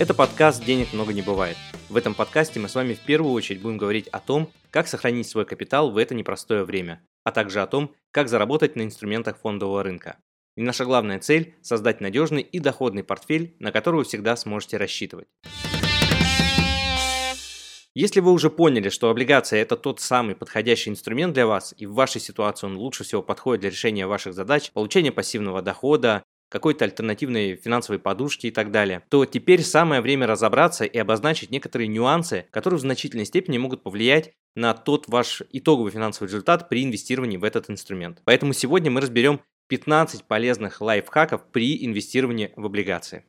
Это подкаст «Денег много не бывает». В этом подкасте мы с вами в первую очередь будем говорить о том, как сохранить свой капитал в это непростое время, а также о том, как заработать на инструментах фондового рынка. И наша главная цель – создать надежный и доходный портфель, на который вы всегда сможете рассчитывать. Если вы уже поняли, что облигация – это тот самый подходящий инструмент для вас, и в вашей ситуации он лучше всего подходит для решения ваших задач, получения пассивного дохода, какой-то альтернативной финансовой подушки и так далее, то теперь самое время разобраться и обозначить некоторые нюансы, которые в значительной степени могут повлиять на тот ваш итоговый финансовый результат при инвестировании в этот инструмент. Поэтому сегодня мы разберем 15 полезных лайфхаков при инвестировании в облигации.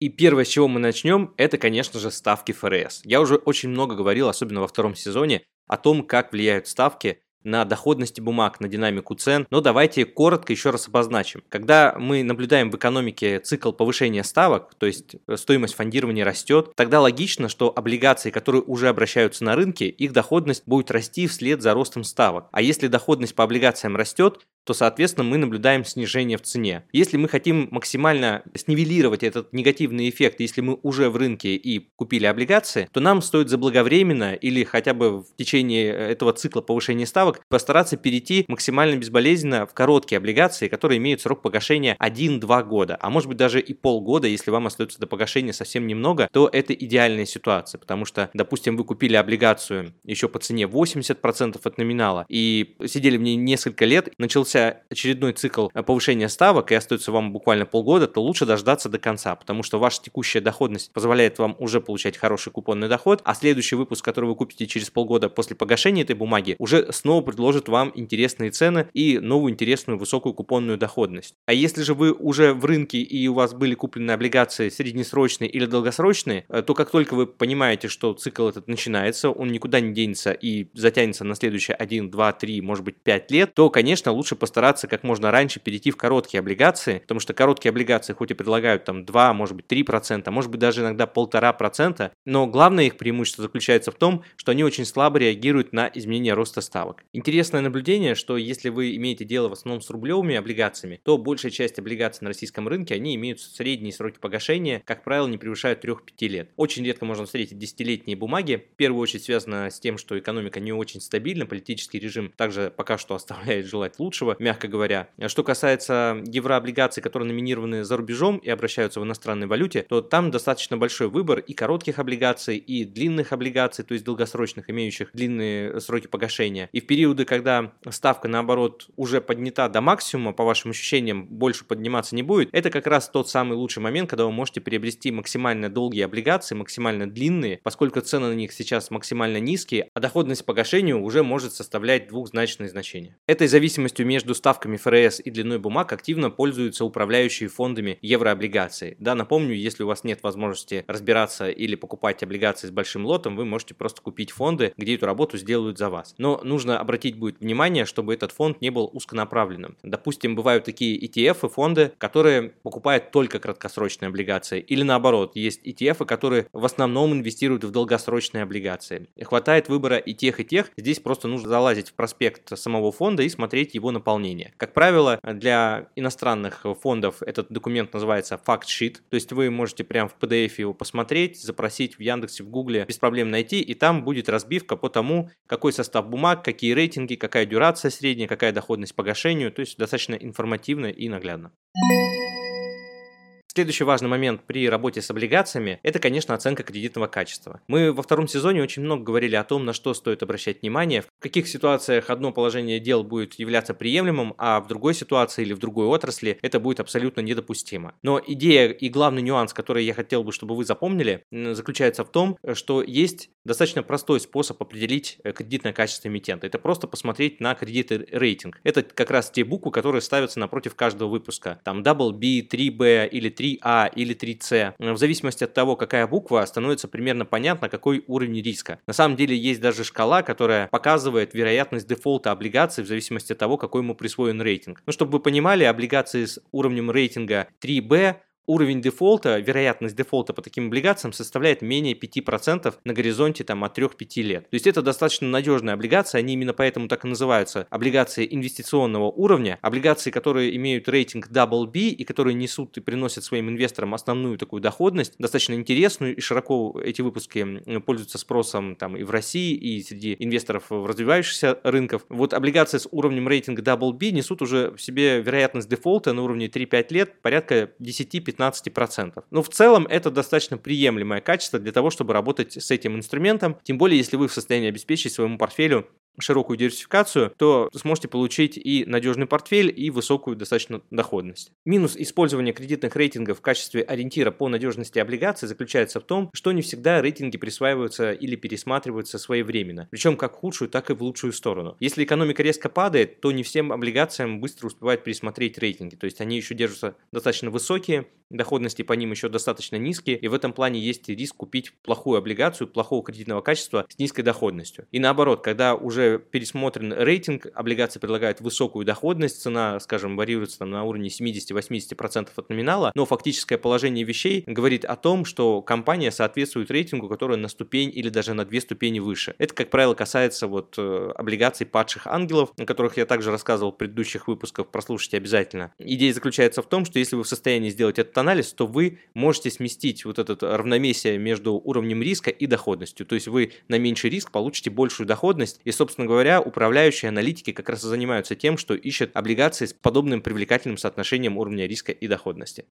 И первое, с чего мы начнем, это, конечно же, ставки ФРС. Я уже очень много говорил, особенно во втором сезоне, о том, как влияют ставки на доходности бумаг, на динамику цен. Но давайте коротко еще раз обозначим. Когда мы наблюдаем в экономике цикл повышения ставок, то есть э, стоимость фондирования растет, тогда логично, что облигации, которые уже обращаются на рынке, их доходность будет расти вслед за ростом ставок. А если доходность по облигациям растет, то, соответственно, мы наблюдаем снижение в цене. Если мы хотим максимально снивелировать этот негативный эффект, если мы уже в рынке и купили облигации, то нам стоит заблаговременно или хотя бы в течение э, этого цикла повышения ставок постараться перейти максимально безболезненно в короткие облигации, которые имеют срок погашения 1-2 года, а может быть даже и полгода, если вам остается до погашения совсем немного, то это идеальная ситуация, потому что, допустим, вы купили облигацию еще по цене 80% от номинала и сидели в ней несколько лет, начался начался очередной цикл э, повышения ставок и остается вам буквально полгода, то лучше дождаться до конца, потому что ваша текущая доходность позволяет вам уже получать хороший купонный доход, а следующий выпуск, который вы купите через полгода после погашения этой бумаги, уже снова предложит вам интересные цены и новую интересную высокую купонную доходность. А если же вы уже в рынке и у вас были куплены облигации среднесрочные или долгосрочные, э, то как только вы понимаете, что цикл этот начинается, он никуда не денется и затянется на следующие 1, 2, 3, может быть 5 лет, то, конечно, лучше постараться как можно раньше перейти в короткие облигации, потому что короткие облигации хоть и предлагают там 2, может быть 3%, может быть даже иногда 1,5%, но главное их преимущество заключается в том, что они очень слабо реагируют на изменение роста ставок. Интересное наблюдение, что если вы имеете дело в основном с рублевыми облигациями, то большая часть облигаций на российском рынке, они имеют средние сроки погашения, как правило, не превышают 3-5 лет. Очень редко можно встретить десятилетние бумаги. В первую очередь связано с тем, что экономика не очень стабильна, политический режим также пока что оставляет желать лучшего, большего, мягко говоря. Что касается еврооблигаций, которые номинированы за рубежом и обращаются в иностранной валюте, то там достаточно большой выбор и коротких облигаций, и длинных облигаций, то есть долгосрочных, имеющих длинные сроки погашения. И в периоды, когда ставка, наоборот, уже поднята до максимума, по вашим ощущениям, больше подниматься не будет, это как раз тот самый лучший момент, когда вы можете приобрести максимально долгие облигации, максимально длинные, поскольку цены на них сейчас максимально низкие, а доходность по погашению уже может составлять двухзначные значения. Этой зависимостью между между ставками ФРС и длиной бумаг активно пользуются управляющие фондами еврооблигаций. Да, напомню, если у вас нет возможности разбираться или покупать облигации с большим лотом, вы можете просто купить фонды, где эту работу сделают за вас. Но нужно обратить будет внимание, чтобы этот фонд не был узконаправленным. Допустим, бывают такие ETF и фонды, которые покупают только краткосрочные облигации. Или наоборот, есть ETF, которые в основном инвестируют в долгосрочные облигации. Хватает выбора и тех, и тех. Здесь просто нужно залазить в проспект самого фонда и смотреть его на наполнения. Как правило, для иностранных фондов этот документ называется факт-шит, то есть вы можете прямо в PDF его посмотреть, запросить в Яндексе, в Гугле, без проблем найти, и там будет разбивка по тому, какой состав бумаг, какие рейтинги, какая дюрация средняя, какая доходность по гашению, то есть достаточно информативно и наглядно. Следующий важный момент при работе с облигациями – это, конечно, оценка кредитного качества. Мы во втором сезоне очень много говорили о том, на что стоит обращать внимание, в каких ситуациях одно положение дел будет являться приемлемым, а в другой ситуации или в другой отрасли это будет абсолютно недопустимо. Но идея и главный нюанс, который я хотел бы, чтобы вы запомнили, заключается в том, что есть достаточно простой способ определить э, кредитное качество эмитента. Это просто посмотреть на кредиты рейтинг. Это как раз те буквы, которые ставятся напротив каждого выпуска. Там Double B, 3B или 3 3А или 3С. В зависимости от того, какая буква, становится примерно понятно, какой уровень риска. На самом деле есть даже шкала, которая показывает вероятность дефолта облигаций в зависимости от того, какой ему присвоен рейтинг. Ну, чтобы вы понимали, облигации с уровнем рейтинга 3B уровень дефолта, вероятность дефолта по таким облигациям составляет менее 5% на горизонте там, от 3-5 лет. То есть это достаточно надежная облигация, они именно поэтому так и называются облигации инвестиционного уровня, облигации, которые имеют рейтинг Double B и которые несут и приносят своим инвесторам основную такую доходность, достаточно интересную и широко эти выпуски пользуются спросом там и в России, и среди инвесторов в развивающихся рынков. Вот облигации с уровнем рейтинга Double B несут уже в себе вероятность дефолта на уровне 3-5 лет порядка 10-15%. Но в целом это достаточно приемлемое качество для того, чтобы работать с этим инструментом, тем более если вы в состоянии обеспечить своему портфелю широкую диверсификацию, то сможете получить и надежный портфель, и высокую достаточно доходность. Минус использования кредитных рейтингов в качестве ориентира по надежности облигаций заключается в том, что не всегда рейтинги присваиваются или пересматриваются своевременно, причем как в худшую, так и в лучшую сторону. Если экономика резко падает, то не всем облигациям быстро успевают пересмотреть рейтинги, то есть они еще держатся достаточно высокие, доходности по ним еще достаточно низкие, и в этом плане есть риск купить плохую облигацию, плохого кредитного качества с низкой доходностью. И наоборот, когда уже пересмотрен рейтинг, облигации предлагают высокую доходность, цена, скажем, варьируется там, на уровне 70-80% от номинала, но фактическое положение вещей говорит о том, что компания соответствует рейтингу, который на ступень или даже на две ступени выше. Это, как правило, касается вот э, облигаций падших ангелов, о которых я также рассказывал в предыдущих выпусках, прослушайте обязательно. Идея заключается в том, что если вы в состоянии сделать этот анализ, то вы можете сместить вот это равновесие между уровнем риска и доходностью. То есть вы на меньший риск получите большую доходность. И, собственно говоря, управляющие аналитики как раз и занимаются тем, что ищут облигации с подобным привлекательным соотношением уровня риска и доходности.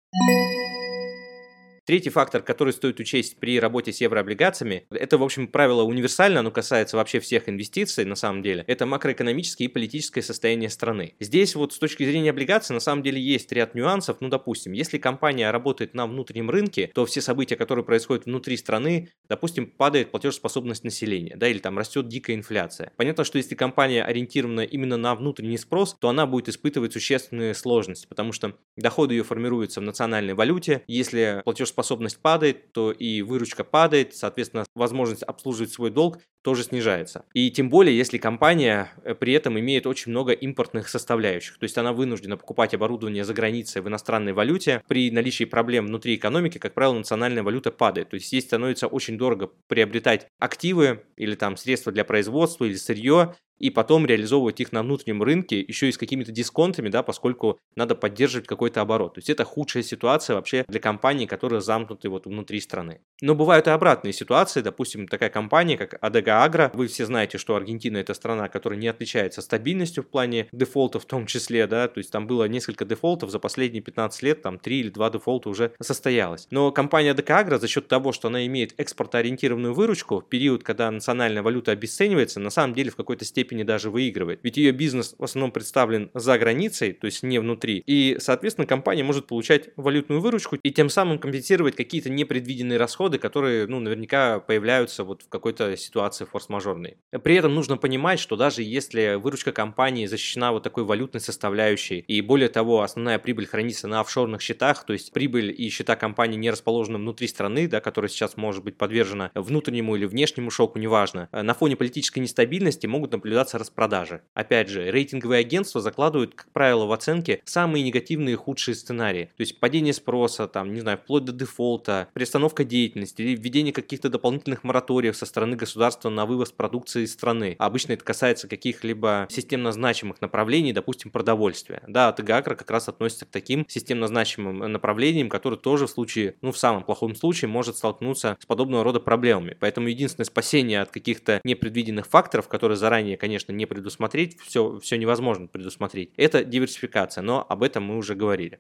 Третий фактор, который стоит учесть при работе с еврооблигациями, это, в общем, правило универсально, оно касается вообще всех инвестиций, на самом деле, это макроэкономическое и политическое состояние страны. Здесь вот с точки зрения облигаций, на самом деле, есть ряд нюансов. Ну, допустим, если компания работает на внутреннем рынке, то все события, которые происходят внутри страны, допустим, падает платежеспособность населения, да, или там растет дикая инфляция. Понятно, что если компания ориентирована именно на внутренний спрос, то она будет испытывать существенные сложности, потому что доходы ее формируются в национальной валюте. Если платеж платежеспособность падает, то и выручка падает, соответственно, возможность обслуживать свой долг тоже снижается. И тем более, если компания э, при этом имеет очень много импортных составляющих, то есть она вынуждена покупать оборудование за границей в иностранной валюте, при наличии проблем внутри экономики, как правило, национальная валюта падает. То есть здесь становится очень дорого приобретать активы или там средства для производства или сырье, и потом реализовывать их на внутреннем рынке еще и с какими-то дисконтами, да, поскольку надо поддерживать какой-то оборот. То есть это худшая ситуация вообще для компаний, которые замкнуты вот внутри страны. Но бывают и обратные ситуации, допустим, такая компания, как Адега Агро. Вы все знаете, что Аргентина это страна, которая не отличается стабильностью в плане дефолта в том числе, да, то есть там было несколько дефолтов за последние 15 лет, там 3 или 2 дефолта уже состоялось. Но компания Адега Агро за счет того, что она имеет экспортоориентированную выручку в период, когда национальная валюта обесценивается, на самом деле в какой-то степени степени даже выигрывает. Ведь ее бизнес в основном представлен за границей, то есть не внутри. И, соответственно, компания может получать валютную выручку и тем самым компенсировать какие-то непредвиденные расходы, которые, ну, наверняка появляются вот в какой-то ситуации форс-мажорной. При этом нужно понимать, что даже если выручка компании защищена вот такой валютной составляющей, и более того, основная прибыль хранится на офшорных счетах, то есть прибыль и счета компании не расположены внутри страны, да, которая сейчас может быть подвержена внутреннему или внешнему шоку, неважно, на фоне политической нестабильности могут наблюдаться наблюдаться распродажи. Опять же, рейтинговые агентства закладывают, как правило, в оценке самые негативные и худшие сценарии. То есть падение спроса, там, не знаю, вплоть до дефолта, приостановка деятельности или введение каких-то дополнительных мораториев со стороны государства на вывоз продукции из страны. Обычно это касается каких-либо системно значимых направлений, допустим, продовольствия. Да, ТГАКРО как раз относится к таким системно значимым направлениям, которые тоже в случае, ну, в самом плохом случае, может столкнуться с подобного рода проблемами. Поэтому единственное спасение от каких-то непредвиденных факторов, которые заранее, конечно, не предусмотреть, все, все невозможно предусмотреть. Это диверсификация, но об этом мы уже говорили.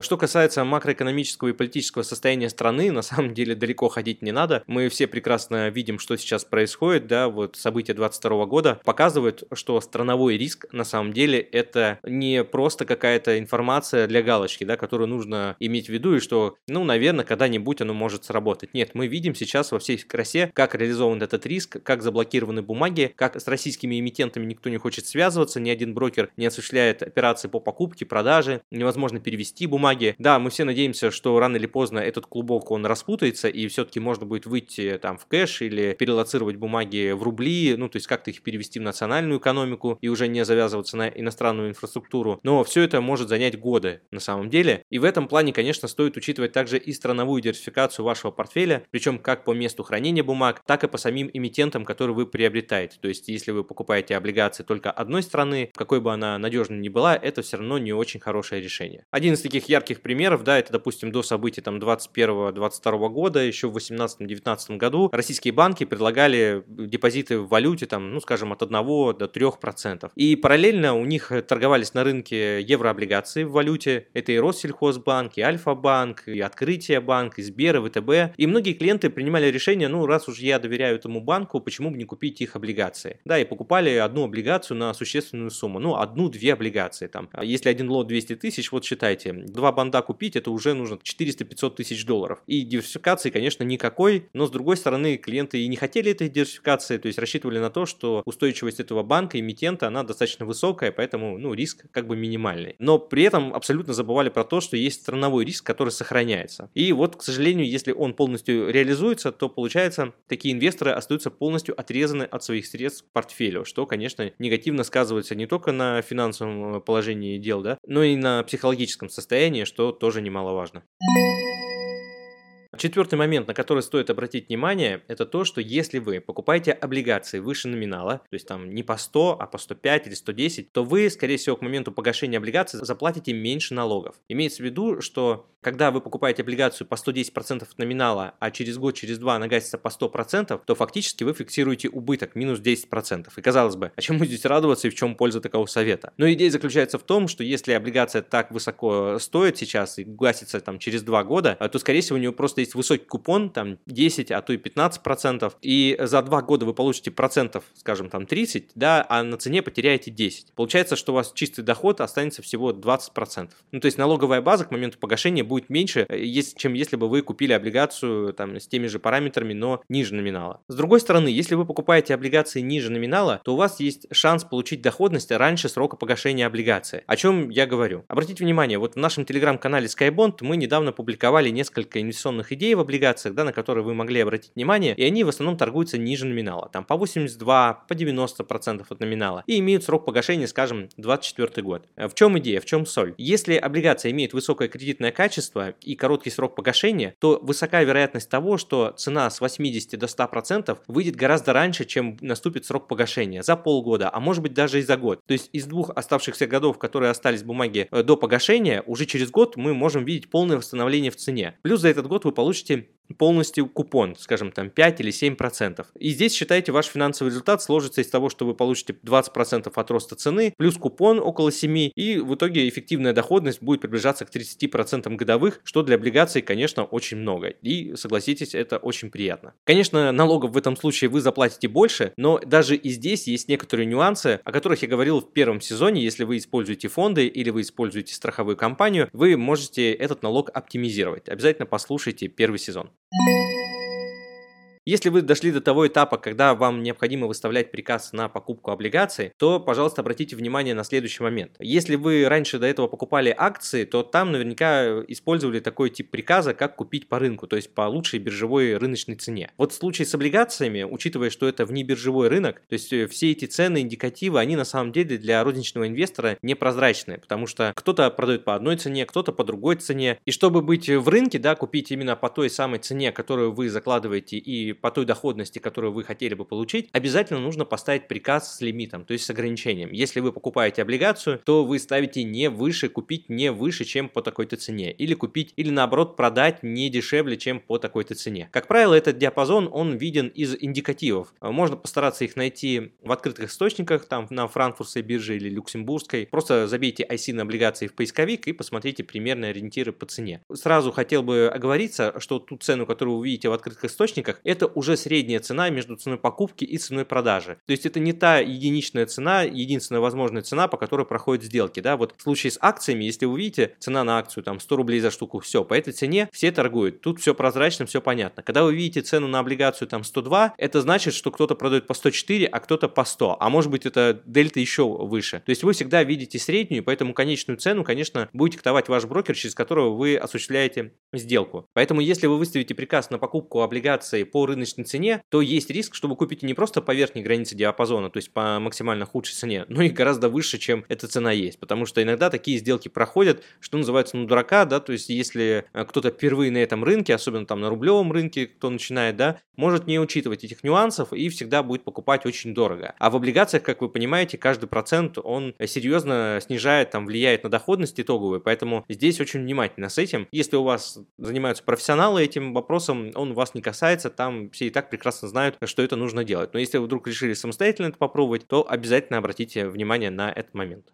Что касается макроэкономического и политического состояния страны, на самом деле далеко ходить не надо. Мы все прекрасно видим, что сейчас происходит, да, вот события 22 года показывают, что страновой риск на самом деле это не просто какая-то информация для галочки, да, которую нужно иметь в виду и что, ну, наверное, когда-нибудь оно может сработать. Нет, мы видим сейчас во всей красе, как реализован этот риск, как заблокированы бумаги, как с российскими эмитентами никто не хочет связываться, ни один брокер не осуществляет операции по покупке, продаже, невозможно перевести бумаги бумаги. Да, мы все надеемся, что рано или поздно этот клубок, он распутается, и все-таки можно будет выйти там в кэш или перелоцировать бумаги в рубли, ну, то есть как-то их перевести в национальную экономику и уже не завязываться на иностранную инфраструктуру. Но все это может занять годы на самом деле. И в этом плане, конечно, стоит учитывать также и страновую диверсификацию вашего портфеля, причем как по месту хранения бумаг, так и по самим эмитентам, которые вы приобретаете. То есть, если вы покупаете облигации только одной страны, какой бы она надежной ни была, это все равно не очень хорошее решение. Один из таких ярких примеров, да, это, допустим, до событий там 21-22 года, еще в 18-19 году российские банки предлагали депозиты в валюте, там, ну, скажем, от 1 до 3%. И параллельно у них торговались на рынке еврооблигации в валюте. Это и Россельхозбанк, и Альфа-банк, и Открытие банк, и Сбер, и ВТБ. И многие клиенты принимали решение, ну, раз уж я доверяю этому банку, почему бы не купить их облигации? Да, и покупали одну облигацию на существенную сумму. Ну, одну-две облигации там. А если один лот 200 тысяч, вот считайте, два банда купить, это уже нужно 400-500 тысяч долларов. И диверсификации, конечно, никакой, но с другой стороны, клиенты и не хотели этой диверсификации, то есть рассчитывали на то, что устойчивость этого банка, эмитента, она достаточно высокая, поэтому, ну, риск как бы минимальный. Но при этом абсолютно забывали про то, что есть страновой риск, который сохраняется. И вот, к сожалению, если он полностью реализуется, то получается, такие инвесторы остаются полностью отрезаны от своих средств к портфелю, что, конечно, негативно сказывается не только на финансовом положении дел, да, но и на психологическом состоянии, что тоже немаловажно. Четвертый момент, на который стоит обратить внимание, это то, что если вы покупаете облигации выше номинала, то есть там не по 100, а по 105 или 110, то вы, скорее всего, к моменту погашения облигаций заплатите меньше налогов. Имеется в виду, что когда вы покупаете облигацию по 110% номинала, а через год, через два она гасится по 100%, то фактически вы фиксируете убыток минус 10%. И казалось бы, а чему здесь радоваться и в чем польза такого совета? Но идея заключается в том, что если облигация так высоко стоит сейчас и гасится там через два года, то скорее всего у нее просто есть высокий купон, там 10, а то и 15%, и за два года вы получите процентов, скажем, там 30, да, а на цене потеряете 10. Получается, что у вас чистый доход останется всего 20%. Ну, то есть налоговая база к моменту погашения будет меньше, э, чем если бы вы купили облигацию там с теми же параметрами, но ниже номинала. С другой стороны, если вы покупаете облигации ниже номинала, то у вас есть шанс получить доходность раньше срока погашения облигации. О чем я говорю? Обратите внимание, вот в нашем телеграм-канале Skybond мы недавно публиковали несколько инвестиционных идей в облигациях, да, на которые вы могли обратить внимание, и они в основном торгуются ниже номинала, там по 82, по 90% от номинала, и имеют срок погашения, скажем, 24 год. В чем идея, в чем соль? Если облигация имеет высокое кредитное качество и короткий срок погашения, то высока вероятность того, что цена с 80 до 100% выйдет гораздо раньше, чем наступит срок погашения, за полгода, а может быть даже и за год. То есть из двух оставшихся годов, которые остались бумаге э, до погашения, уже через год мы можем видеть полное восстановление в цене. Плюс за этот год вы получите полностью купон, скажем, там 5 или 7 процентов. И здесь считайте, ваш финансовый результат сложится из того, что вы получите 20 процентов от роста цены, плюс купон около 7, и в итоге эффективная доходность будет приближаться к 30 процентам годовых, что для облигаций, конечно, очень много. И, согласитесь, это очень приятно. Конечно, налогов в этом случае вы заплатите больше, но даже и здесь есть некоторые нюансы, о которых я говорил в первом сезоне. Если вы используете фонды или вы используете страховую компанию, вы можете этот налог оптимизировать. Обязательно послушайте первый сезон. thank you Если вы дошли до того этапа, когда вам необходимо выставлять приказ на покупку облигаций, то, пожалуйста, обратите внимание на следующий момент. Если вы раньше до этого покупали акции, то там наверняка использовали такой тип приказа, как купить по рынку, то есть по лучшей биржевой рыночной цене. Вот в случае с облигациями, учитывая, что это внебиржевой рынок, то есть э, все эти цены, индикативы, они на самом деле для розничного инвестора непрозрачные, потому что кто-то продает по одной цене, кто-то по другой цене. И чтобы быть в рынке, да, купить именно по той самой цене, которую вы закладываете и по той доходности, которую вы хотели бы получить, обязательно нужно поставить приказ с лимитом, то есть с ограничением. Если вы покупаете облигацию, то вы ставите не выше, купить не выше, чем по такой-то цене. Или купить, или наоборот продать не дешевле, чем по такой-то цене. Как правило, этот диапазон, он виден из индикативов. Можно постараться их найти в открытых источниках, там на франкфуртской бирже или люксембургской. Просто забейте IC на облигации в поисковик и посмотрите примерные ориентиры по цене. Сразу хотел бы оговориться, что ту цену, которую вы видите в открытых источниках, это уже средняя цена между ценой покупки и ценой продажи. То есть это не та единичная цена, единственная возможная цена, по которой проходят сделки. Да? Вот в случае с акциями, если вы видите цена на акцию там 100 рублей за штуку, все, по этой цене все торгуют. Тут все прозрачно, все понятно. Когда вы видите цену на облигацию там 102, это значит, что кто-то продает по 104, а кто-то по 100. А может быть это дельта еще выше. То есть вы всегда видите среднюю, поэтому конечную цену, конечно, будет диктовать ваш брокер, через которого вы осуществляете сделку. Поэтому если вы выставите приказ на покупку облигаций по рыночной цене, то есть риск, что вы купите не просто по верхней границе диапазона, то есть по максимально худшей цене, но и гораздо выше, чем эта цена есть. Потому что иногда такие сделки проходят, что называется, ну, дурака, да, то есть если э, кто-то впервые на этом рынке, особенно там на рублевом рынке, кто начинает, да, может не учитывать этих нюансов и всегда будет покупать очень дорого. А в облигациях, как вы понимаете, каждый процент, он серьезно снижает, там, влияет на доходность итоговую, поэтому здесь очень внимательно с этим. Если у вас занимаются профессионалы этим вопросом, он вас не касается, там все и так прекрасно знают, что это нужно делать. Но если вы вдруг решили самостоятельно это попробовать, то обязательно обратите внимание на этот момент.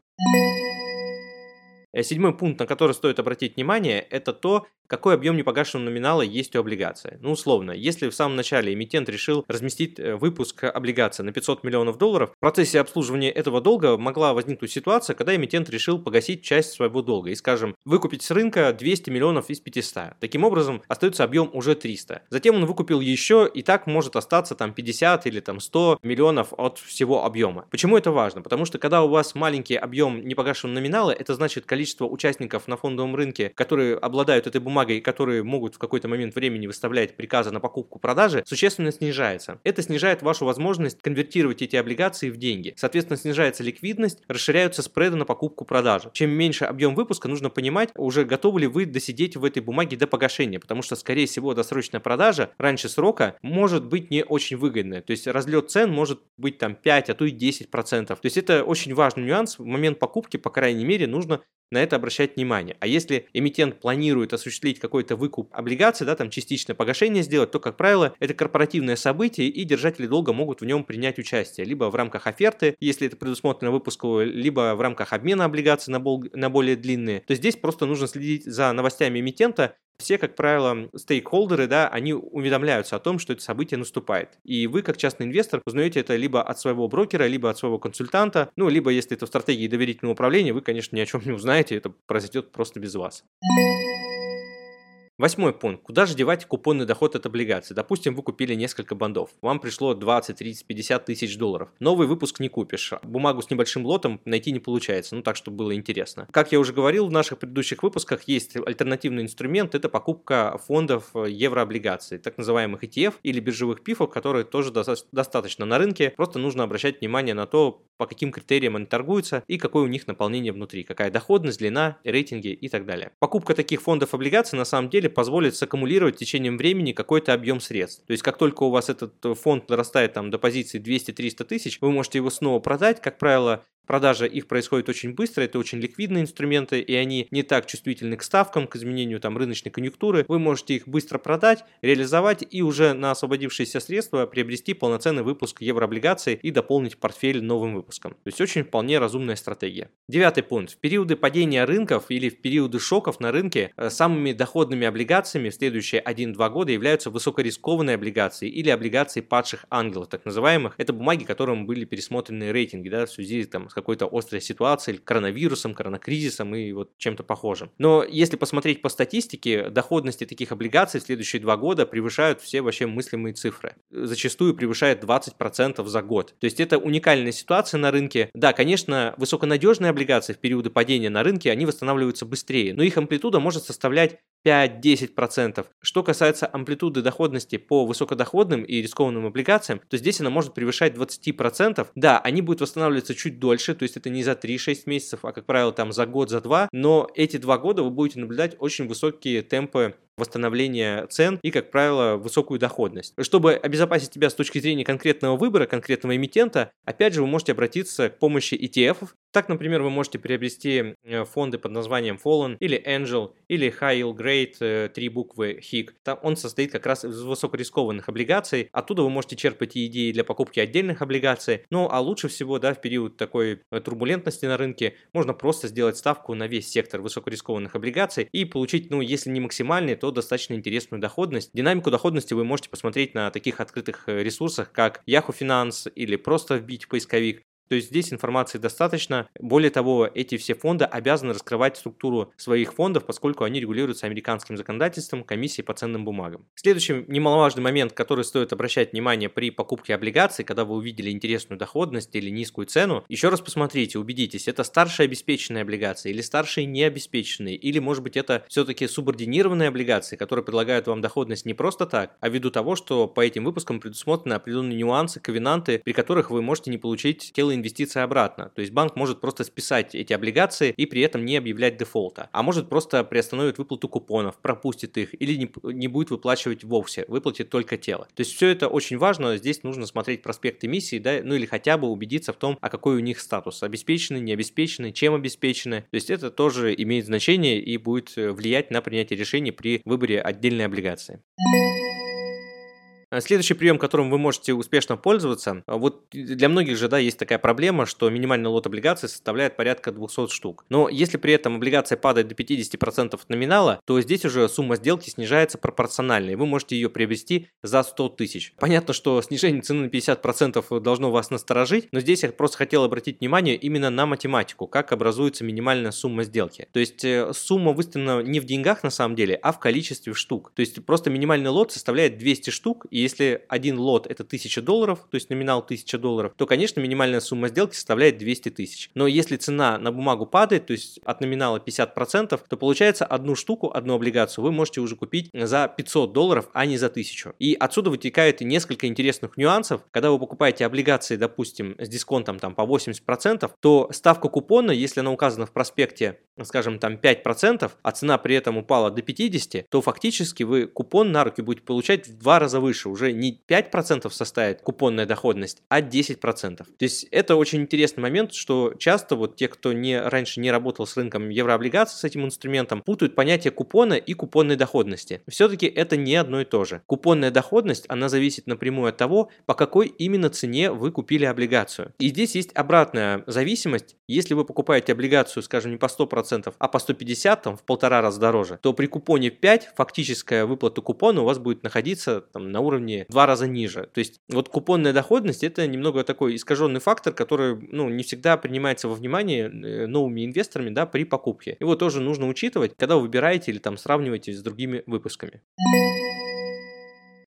Э, седьмой пункт, на который стоит обратить внимание, это то, какой объем непогашенного номинала есть у облигации. Ну, условно, если в самом начале эмитент решил разместить э, выпуск облигации на 500 миллионов долларов, в процессе обслуживания этого долга могла возникнуть ситуация, когда эмитент решил погасить часть своего долга и, скажем, выкупить с рынка 200 миллионов из 500. Таким образом, остается объем уже 300. Затем он выкупил еще, и так может остаться там 50 или там 100 миллионов от всего объема. Почему это важно? Потому что когда у вас маленький объем непогашенного номинала, это значит количество участников на фондовом рынке, которые обладают этой бумагой, которые могут в какой-то момент времени выставлять приказы на покупку-продажи, существенно снижается. Это снижает вашу возможность конвертировать эти облигации в деньги. Соответственно, снижается ликвидность, расширяются спреды на покупку-продажу. Чем меньше объем выпуска, нужно понимать, уже готовы ли вы досидеть в этой бумаге до погашения, потому что, скорее всего, досрочная продажа раньше срока может быть не очень выгодная. То есть разлет цен может быть там 5, а то и 10%. То есть это очень важный нюанс. В момент покупки, по крайней мере, нужно на это обращать внимание. А если эмитент планирует осуществить какой-то выкуп облигаций, да, там частичное погашение сделать, то, как правило, это корпоративное событие, и держатели долга могут в нем принять участие, либо в рамках оферты, если это предусмотрено выпуску, либо в рамках обмена облигаций на, бол- на более длинные. То здесь просто нужно следить за новостями эмитента все, как правило, стейкхолдеры, да, они уведомляются о том, что это событие наступает. И вы, как частный инвестор, узнаете это либо от своего брокера, либо от своего консультанта, ну, либо, если это в стратегии доверительного управления, вы, конечно, ни о чем не узнаете, это произойдет просто без вас. Восьмой пункт. Куда же девать купонный доход от облигаций? Допустим, вы купили несколько бандов. Вам пришло 20, 30, 50 тысяч долларов. Новый выпуск не купишь. Бумагу с небольшим лотом найти не получается. Ну, так, чтобы было интересно. Как я уже говорил в наших предыдущих выпусках, есть альтернативный инструмент. Это покупка фондов э, еврооблигаций, так называемых ETF или биржевых пифов, которые тоже достаточно на рынке. Просто нужно обращать внимание на то, по каким критериям они торгуются и какое у них наполнение внутри, какая доходность, длина, рейтинги и так далее. Покупка таких фондов облигаций на самом деле деле позволит саккумулировать в течение времени какой-то объем средств. То есть как только у вас этот фонд нарастает там до позиции 200-300 тысяч, вы можете его снова продать. Как правило, Продажа их происходит очень быстро, это очень ликвидные инструменты, и они не так чувствительны к ставкам, к изменению там рыночной конъюнктуры. Вы можете их быстро продать, реализовать и уже на освободившиеся средства приобрести полноценный выпуск еврооблигаций и дополнить портфель новым выпуском. То есть очень вполне разумная стратегия. Девятый пункт. В периоды падения рынков или в периоды шоков на рынке э, самыми доходными облигациями в следующие 1-2 года являются высокорискованные облигации или облигации падших ангелов, так называемых. Это бумаги, которым были пересмотрены рейтинги да, в связи там, какой-то острой ситуацией, коронавирусом, коронакризисом и вот чем-то похожим. Но если посмотреть по статистике, доходности таких облигаций в следующие два года превышают все вообще мыслимые цифры. Зачастую превышает 20% за год. То есть это уникальная ситуация на рынке. Да, конечно, высоконадежные облигации в периоды падения на рынке, они восстанавливаются быстрее, но их амплитуда может составлять 5-10%. Что касается амплитуды доходности по высокодоходным и рискованным облигациям, то здесь она может превышать 20%. Да, они будут восстанавливаться чуть дольше, то есть это не за 3-6 месяцев, а как правило там за год, за два, но эти два года вы будете наблюдать очень высокие темпы восстановления цен и, как правило, высокую доходность. Чтобы обезопасить себя с точки зрения конкретного выбора, конкретного эмитента, опять же, вы можете обратиться к помощи ETF. Так, например, вы можете приобрести э, фонды под названием Fallen или Angel или High Yield Grade, э, три буквы HIG. Там он состоит как раз из высокорискованных облигаций. Оттуда вы можете черпать идеи для покупки отдельных облигаций. Ну, а лучше всего, да, в период такой э, турбулентности на рынке можно просто сделать ставку на весь сектор высокорискованных облигаций и получить, ну, если не максимальный, то достаточно интересную доходность. Динамику доходности вы можете посмотреть на таких открытых э, ресурсах, как Yahoo Finance или просто вбить в поисковик. То есть здесь информации достаточно. Более того, эти все фонды обязаны раскрывать структуру своих фондов, поскольку они регулируются американским законодательством комиссией по ценным бумагам. Следующий немаловажный момент, который стоит обращать внимание при покупке облигаций, когда вы увидели интересную доходность или низкую цену, еще раз посмотрите, убедитесь, это старшие обеспеченные облигации или старшие необеспеченные, или может быть это все-таки субординированные облигации, которые предлагают вам доходность не просто так, а ввиду того, что по этим выпускам предусмотрены определенные нюансы, ковенанты, при которых вы можете не получить тело инвестиции обратно. То есть банк может просто списать эти облигации и при этом не объявлять дефолта. А может просто приостановить выплату купонов, пропустит их или не, не будет выплачивать вовсе, выплатит только тело. То есть все это очень важно. Здесь нужно смотреть проспект эмиссии, да, ну или хотя бы убедиться в том, а какой у них статус. Обеспечены, не обеспечены, чем обеспечены. То есть это тоже имеет значение и будет э, влиять на принятие решений при выборе отдельной облигации. Э, следующий прием, которым вы можете успешно пользоваться, э, вот для многих же да, есть такая проблема, что минимальный лот облигаций составляет порядка 200 штук. Но если при этом облигация падает до 50% от номинала, то здесь уже сумма сделки снижается пропорционально, и вы можете ее приобрести за 100 тысяч. Понятно, что снижение цены на 50% должно вас насторожить, но здесь я просто хотел обратить внимание именно на математику, как образуется минимальная сумма сделки. То есть э, сумма выставлена не в деньгах на самом деле, а в количестве штук. То есть просто минимальный лот составляет 200 штук, и если один лот это 1000 долларов, то есть номинал 1000 долларов, то, конечно, минимальная сумма сделки составляет 200 тысяч. Но если цена на бумагу падает, то есть от номинала 50%, то получается одну штуку, одну облигацию вы можете уже купить за 500 долларов, а не за 1000. И отсюда вытекает несколько интересных нюансов. Когда вы покупаете облигации, допустим, с дисконтом там по 80%, то ставка купона, если она указана в проспекте, скажем, там 5%, а цена при этом упала до 50%, то фактически вы купон на руки будете получать в два раза выше уже не 5% составит купонная доходность, а 10%. То есть это очень интересный момент, что часто вот те, кто не, раньше не работал с рынком еврооблигаций, с этим инструментом, путают понятие купона и купонной доходности. Все-таки это не одно и то же. Купонная доходность, она зависит напрямую от того, по какой именно цене вы купили облигацию. И здесь есть обратная зависимость. Если вы покупаете облигацию, скажем, не по 100%, а по 150, там, в полтора раза дороже, то при купоне 5 фактическая выплата купона у вас будет находиться там, на уровне уровне в два раза ниже. То есть вот купонная доходность это немного такой искаженный фактор, который ну, не всегда принимается во внимание э, новыми инвесторами да, при покупке. Его тоже нужно учитывать, когда вы выбираете или там сравниваете с другими выпусками.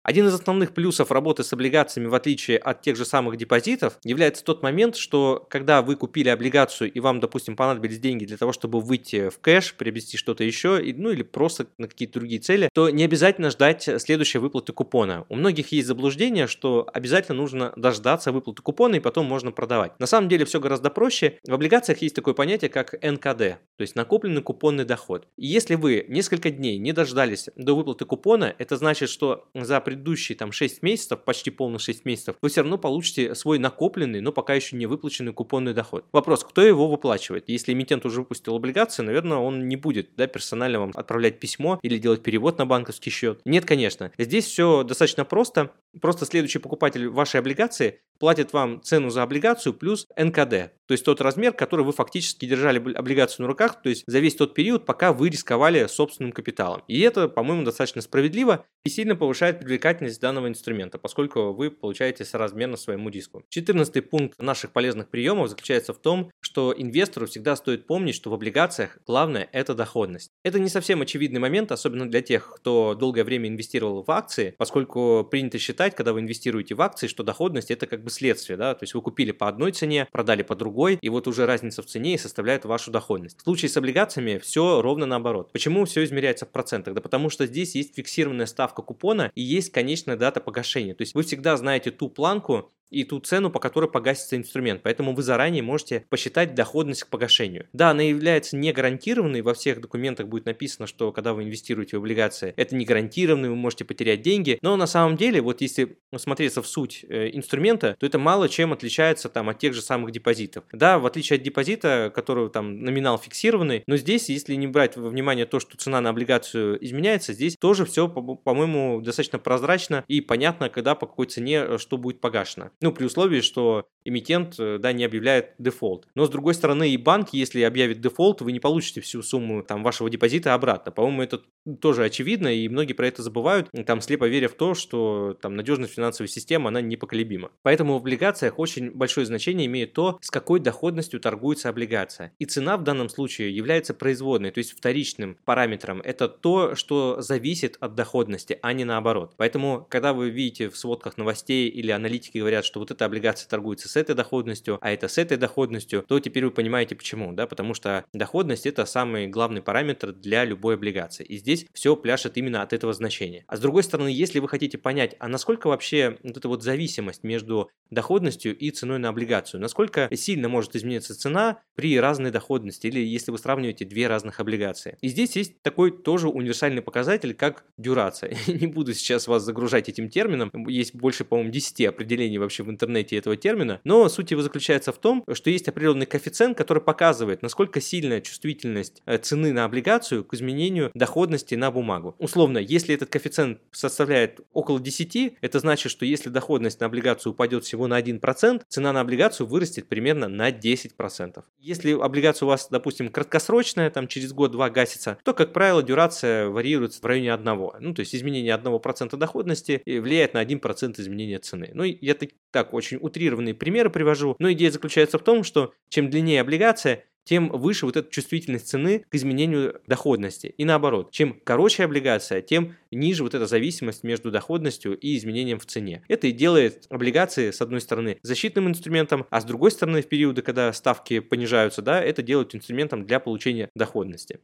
Один из основных плюсов работы с облигациями, в отличие от тех же самых депозитов, является тот момент, что когда вы купили облигацию и вам, допустим, понадобились деньги для того, чтобы выйти в кэш, приобрести что-то еще, ну или просто на какие-то другие цели, то не обязательно ждать следующей выплаты купона. У многих есть заблуждение, что обязательно нужно дождаться выплаты купона и потом можно продавать. На самом деле все гораздо проще. В облигациях есть такое понятие, как НКД, то есть накопленный купонный доход. И если вы несколько дней не дождались до выплаты купона, это значит, что за предыдущие там 6 месяцев, почти полных 6 месяцев, вы все равно получите свой накопленный, но пока еще не выплаченный купонный доход. Вопрос, кто его выплачивает? Если эмитент уже выпустил облигации, наверное, он не будет да, персонально вам отправлять письмо или делать перевод на банковский счет. Нет, конечно. Здесь все достаточно просто. Просто следующий покупатель вашей облигации платит вам цену за облигацию плюс НКД, то есть тот размер, который вы фактически держали облигацию на руках, то есть за весь тот период, пока вы рисковали собственным капиталом. И это, по-моему, достаточно справедливо и сильно повышает привлекательность данного инструмента, поскольку вы получаете соразмерно своему риску. Четырнадцатый пункт наших полезных приемов заключается в том, что инвестору всегда стоит помнить, что в облигациях главное – это доходность. Это не совсем очевидный момент, особенно для тех, кто долгое время инвестировал в акции, поскольку принято считать, когда вы инвестируете в акции, что доходность – это как бы следствие, да, то есть вы купили по одной цене, продали по другой, и вот уже разница в цене и составляет вашу доходность. В случае с облигациями все ровно наоборот. Почему все измеряется в процентах? Да потому что здесь есть фиксированная ставка купона и есть конечная дата погашения. То есть вы всегда знаете ту планку, и ту цену, по которой погасится инструмент. Поэтому вы заранее можете посчитать доходность к погашению. Да, она является не гарантированной, во всех документах будет написано, что когда вы инвестируете в облигации, это не гарантированно, вы можете потерять деньги, но на самом деле, вот если смотреться в суть э, инструмента, то это мало чем отличается там от тех же самых депозитов. Да, в отличие от депозита, который там номинал фиксированный, но здесь, если не брать во внимание то, что цена на облигацию изменяется, здесь тоже все, по-моему, достаточно прозрачно и понятно, когда по какой цене э, что будет погашено. Ну, при условии, что эмитент э, да, не объявляет дефолт. Но с другой стороны, и банк, если объявит дефолт, вы не получите всю сумму там, вашего депозита обратно. По-моему, это тоже очевидно, и многие про это забывают, там слепо веря в то, что там надежность финансовой системы, она непоколебима. Поэтому в облигациях очень большое значение имеет то, с какой доходностью торгуется облигация. И цена в данном случае является производной, то есть вторичным параметром. Это то, что зависит от доходности, а не наоборот. Поэтому, когда вы видите в сводках новостей или аналитики говорят, что вот эта облигация торгуется с этой доходностью, а это с этой доходностью, то теперь вы понимаете почему, да, потому что доходность это самый главный параметр для любой облигации. И здесь все пляшет именно от этого значения. А с другой стороны, если вы хотите понять, а насколько вообще вот эта вот зависимость между доходностью и ценой на облигацию, насколько сильно может измениться цена при разной доходности или если вы сравниваете две разных облигации. И здесь есть такой тоже универсальный показатель, как дюрация. Не буду сейчас вас загружать этим термином, есть больше, по-моему, 10 определений вообще в интернете этого термина, но суть его заключается в том, что есть определенный коэффициент, который показывает, насколько сильная чувствительность э, цены на облигацию к изменению доходности на бумагу. Условно, если этот коэффициент составляет около 10, это значит, что если доходность на облигацию упадет всего на 1%, цена на облигацию вырастет примерно на 10%. Если облигация у вас, допустим, краткосрочная, там через год-два гасится, то, как правило, дюрация варьируется в районе 1. Ну, то есть изменение 1% доходности влияет на 1% изменения цены. Ну, я так, так очень утрированные примеры привожу, но идея заключается в том, что чем длиннее облигация, тем выше вот эта чувствительность цены к изменению доходности. И наоборот, чем короче облигация, тем ниже вот эта зависимость между доходностью и изменением в цене. Это и делает облигации, с одной стороны, защитным инструментом, а с другой стороны, в периоды, когда ставки понижаются, да, это делает инструментом для получения доходности.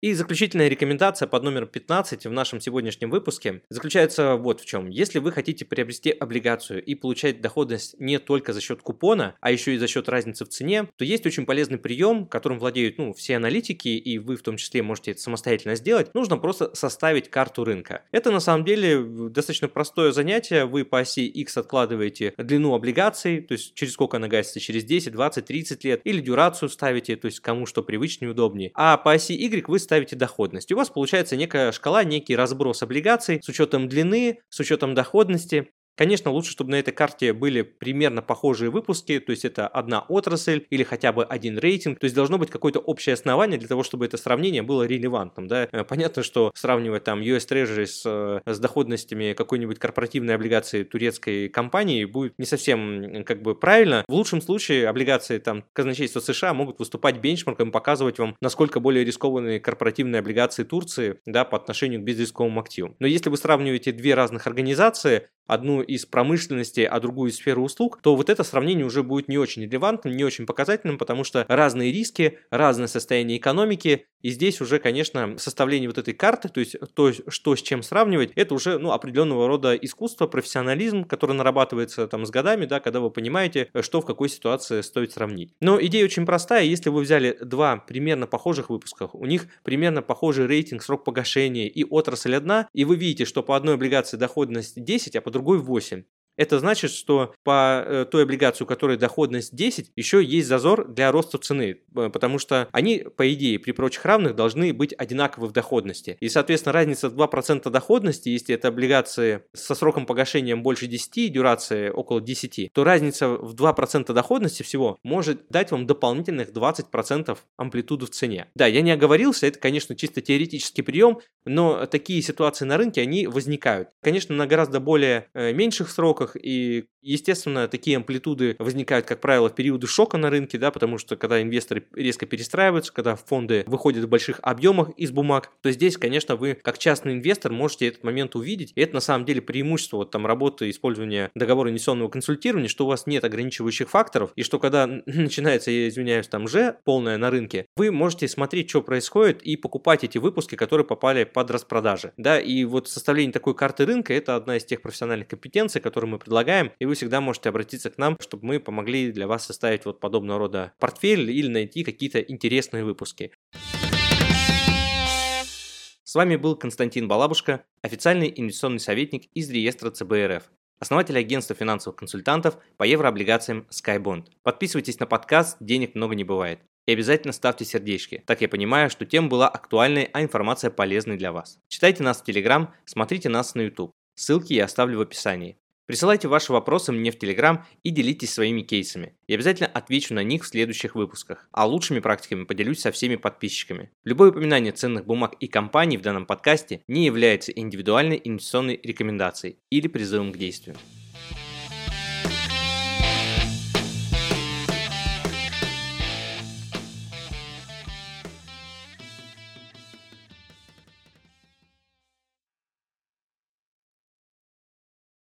И заключительная рекомендация под номером 15 в нашем сегодняшнем выпуске заключается вот в чем. Если вы хотите приобрести облигацию и получать доходность не только за счет купона, а еще и за счет разницы в цене, то есть очень полезный прием, которым владеют ну, все аналитики, и вы в том числе можете это самостоятельно сделать. Нужно просто составить карту рынка. Это на самом деле достаточно простое занятие. Вы по оси X откладываете длину облигаций, то есть через сколько она гасится, через 10, 20, 30 лет, или дюрацию ставите, то есть кому что привычнее, удобнее. А по оси Y вы ставите доходность. У вас получается некая шкала, некий разброс облигаций с учетом длины, с учетом доходности. Конечно, лучше, чтобы на этой карте были примерно похожие выпуски, то есть это одна отрасль или хотя бы один рейтинг, то есть должно быть какое-то общее основание для того, чтобы это сравнение было релевантным. Да? Э, понятно, что сравнивать там US Treasury с, э, с доходностями какой-нибудь корпоративной облигации турецкой компании будет не совсем как бы правильно. В лучшем случае облигации там казначейства США могут выступать бенчмарком, показывать вам, насколько более рискованные корпоративные облигации Турции да, по отношению к безрисковым активам. Но если вы сравниваете две разных организации, одну из промышленности, а другую из сферы услуг, то вот это сравнение уже будет не очень релевантным, не очень показательным, потому что разные риски, разное состояние экономики, и здесь уже, конечно, составление вот этой карты, то есть то, что с чем сравнивать, это уже ну, определенного рода искусство, профессионализм, который нарабатывается там с годами, да, когда вы понимаете, что в какой ситуации стоит сравнить. Но идея очень простая, если вы взяли два примерно похожих выпусках, у них примерно похожий рейтинг, срок погашения и отрасль одна, и вы видите, что по одной облигации доходность 10, а по другой 8. Это значит, что по э, той облигации, у которой доходность 10, еще есть зазор для роста цены, э, потому что они, по идее, при прочих равных должны быть одинаковы в доходности. И, соответственно, разница в 2% доходности, если это облигации со сроком погашения больше 10, дюрация около 10, то разница в 2% доходности всего может дать вам дополнительных 20% амплитуду в цене. Да, я не оговорился, это, конечно, чисто теоретический прием, но такие ситуации на рынке, они возникают. Конечно, на гораздо более э, меньших сроках, и, естественно, такие амплитуды возникают, как правило, в периоды шока на рынке, да, потому что когда инвесторы резко перестраиваются, когда фонды выходят в больших объемах из бумаг, то здесь, конечно, вы, как частный инвестор, можете этот момент увидеть, и это на самом деле преимущество вот, там, работы, использования договора инвестиционного консультирования, что у вас нет ограничивающих факторов, и что когда начинается, я извиняюсь, там же полное на рынке, вы можете смотреть, что происходит, и покупать эти выпуски, которые попали под распродажи, да, и вот составление такой карты рынка – это одна из тех профессиональных компетенций, которые мы предлагаем, и вы всегда можете обратиться к нам, чтобы мы помогли для вас составить вот подобного рода портфель или найти какие-то интересные выпуски. С вами был Константин Балабушка, официальный инвестиционный советник из реестра ЦБРФ, основатель агентства финансовых консультантов по еврооблигациям SkyBond. Подписывайтесь на подкаст «Денег много не бывает». И обязательно ставьте сердечки. Так я понимаю, что тема была актуальной, а информация полезной для вас. Читайте нас в Телеграм, смотрите нас на YouTube. Ссылки я оставлю в описании. Присылайте ваши вопросы мне в Телеграм и делитесь своими кейсами. Я обязательно отвечу на них в следующих выпусках, а лучшими практиками поделюсь со всеми подписчиками. Любое упоминание ценных бумаг и компаний в данном подкасте не является индивидуальной инвестиционной рекомендацией или призывом к действию.